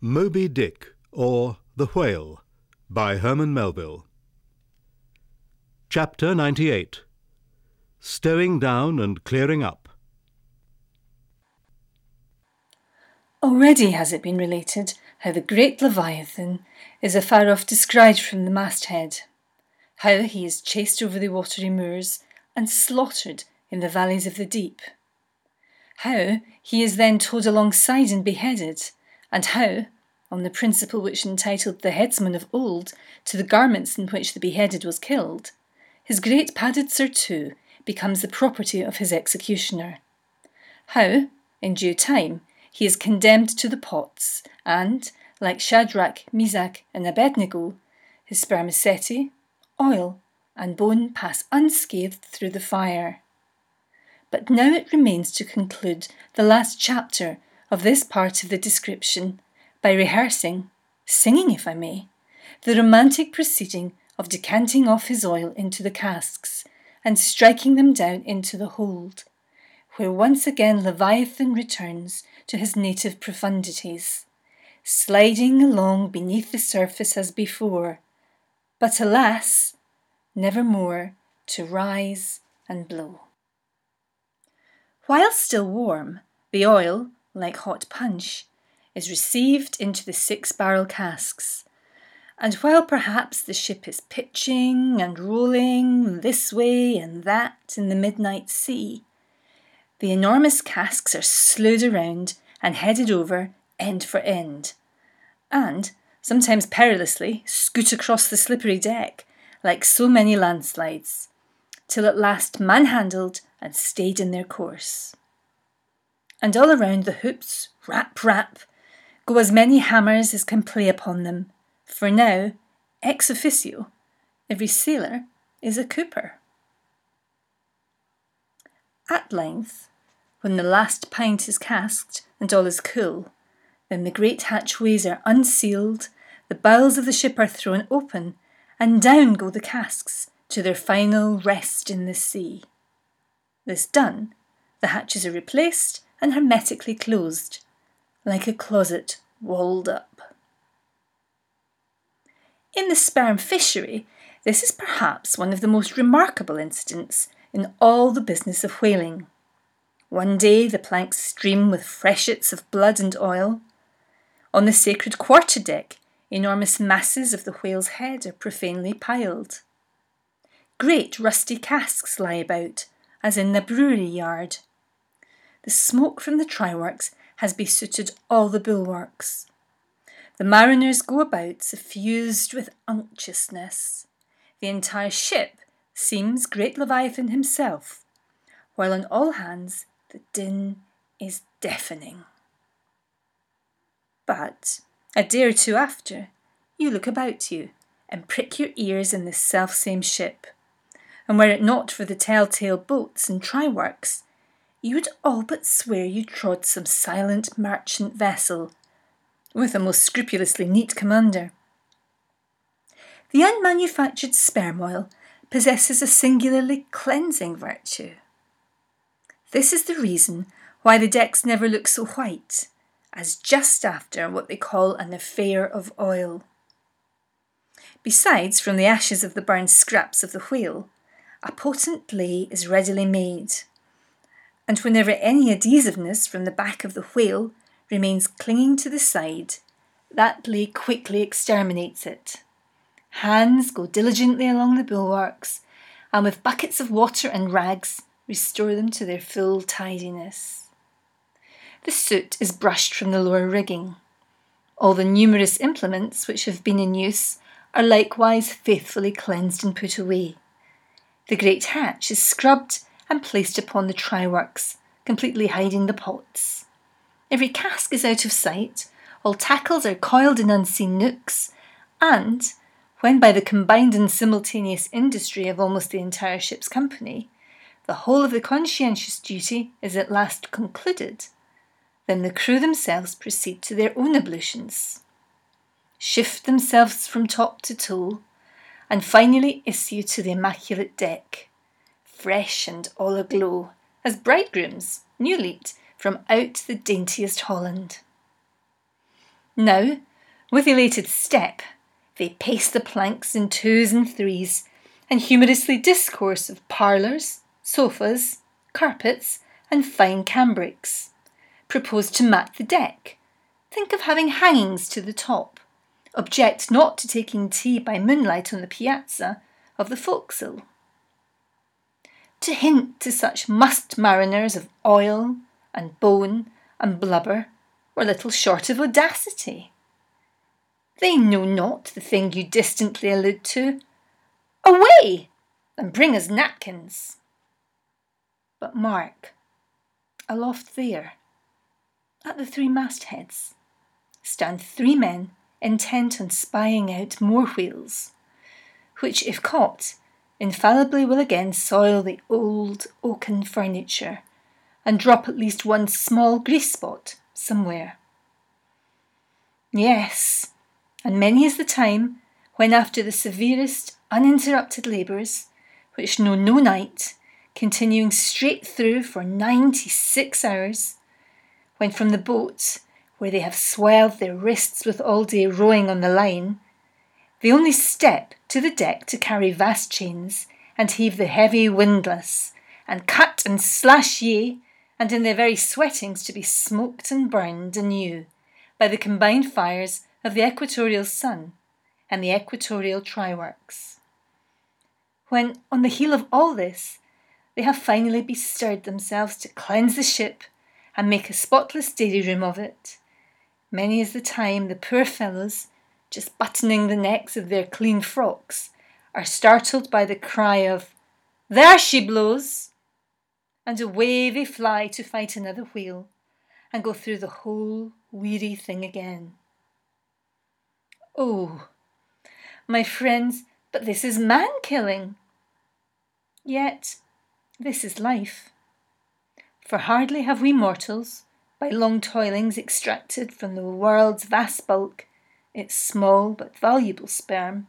Moby Dick or The Whale by Herman Melville. Chapter 98 Stowing Down and Clearing Up. Already has it been related how the great Leviathan is afar off descried from the masthead, how he is chased over the watery moors and slaughtered in the valleys of the deep, how he is then towed alongside and beheaded and how, on the principle which entitled the headsman of old to the garments in which the beheaded was killed, his great padded surtout becomes the property of his executioner. How, in due time, he is condemned to the pots, and, like Shadrach, Meshach, and Abednego, his spermaceti, oil, and bone pass unscathed through the fire. But now it remains to conclude the last chapter of this part of the description by rehearsing, singing if I may, the romantic proceeding of decanting off his oil into the casks and striking them down into the hold, where once again Leviathan returns to his native profundities, sliding along beneath the surface as before, but alas, never more to rise and blow. While still warm, the oil, like hot punch, is received into the six barrel casks. And while perhaps the ship is pitching and rolling this way and that in the midnight sea, the enormous casks are slewed around and headed over end for end, and, sometimes perilously, scoot across the slippery deck like so many landslides, till at last manhandled and stayed in their course. And all around the hoops, rap, rap, go as many hammers as can play upon them, for now, ex officio, every sailor is a cooper. At length, when the last pint is casked and all is cool, then the great hatchways are unsealed, the bowels of the ship are thrown open, and down go the casks to their final rest in the sea. This done, the hatches are replaced and hermetically closed, like a closet walled up. In the sperm fishery, this is perhaps one of the most remarkable incidents in all the business of whaling. One day the planks stream with freshets of blood and oil. On the sacred quarterdeck, enormous masses of the whale's head are profanely piled. Great rusty casks lie about, as in the brewery yard. The smoke from the tryworks has besooted all the bulwarks. The mariners go about suffused with unctuousness. The entire ship seems great Leviathan himself, while on all hands the din is deafening. But a day or two after, you look about you and prick your ears in this self-same ship, and were it not for the telltale boats and tryworks, you would all but swear you trod some silent merchant vessel, with a most scrupulously neat commander. The unmanufactured sperm oil possesses a singularly cleansing virtue. This is the reason why the decks never look so white, as just after what they call an affair of oil. Besides, from the ashes of the burned scraps of the wheel, a potent ley is readily made, and whenever any adhesiveness from the back of the whale remains clinging to the side, that ley quickly exterminates it. Hands go diligently along the bulwarks, and with buckets of water and rags restore them to their full tidiness. The soot is brushed from the lower rigging. All the numerous implements which have been in use are likewise faithfully cleansed and put away. The great hatch is scrubbed and placed upon the tryworks, completely hiding the pots. Every cask is out of sight, all tackles are coiled in unseen nooks, and, when by the combined and simultaneous industry of almost the entire ship's company, the whole of the conscientious duty is at last concluded, then the crew themselves proceed to their own ablutions, shift themselves from top to toe, and finally issue to the immaculate deck fresh and all aglow, as bridegrooms, new leaped from out the daintiest Holland. Now, with elated step, they pace the planks in twos and threes, and humorously discourse of parlours, sofas, carpets, and fine cambrics. Propose to mat the deck. Think of having hangings to the top. Object not to taking tea by moonlight on the piazza of the forecastle. To hint to such must mariners of oil and bone and blubber were little short of audacity. They know not the thing you distantly allude to. Away! And bring us napkins. But mark, aloft there, at the three mastheads, stand three men intent on spying out more wheels, which, if caught, infallibly will again soil the old oaken furniture and drop at least one small grease spot somewhere. Yes, and many is the time when, after the severest uninterrupted labours, which know no night, continuing straight through for ninety six hours, when from the boat, where they have swelled their wrists with all day rowing on the line, they only step to the deck to carry vast chains and heave the heavy windlass, and cut and slash ye, and in their very sweatings to be smoked and burned anew by the combined fires of the equatorial sun and the equatorial tryworks. When, on the heel of all this, they have finally bestirred themselves to cleanse the ship and make a spotless dairy room of it, many is the time the poor fellows, just buttoning the necks of their clean frocks, are startled by the cry of, There she blows! And away they fly to fight another wheel and go through the whole weary thing again. Oh, my friends, but this is man killing. Yet, this is life. For hardly have we mortals, by long toilings, extracted from the world's vast bulk its small but valuable sperm,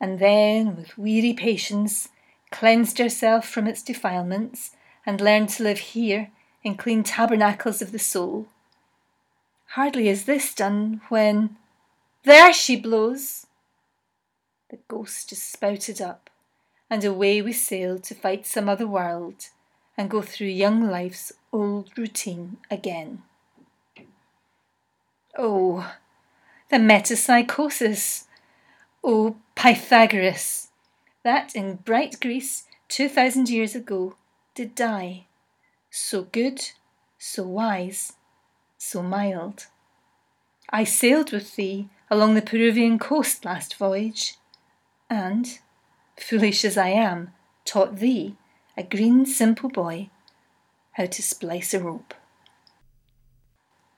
and then, with weary patience, cleansed herself from its defilements, and learned to live here in clean tabernacles of the soul. Hardly is this done when there she blows! The ghost is spouted up, and away we sail to fight some other world and go through young life's old routine again. Oh, the metempsychosis! Oh, Pythagoras, that in bright Greece two thousand years ago did die, so good, so wise, so mild. I sailed with thee along the Peruvian coast last voyage, and, foolish as I am, taught thee, a green simple boy, how to splice a rope.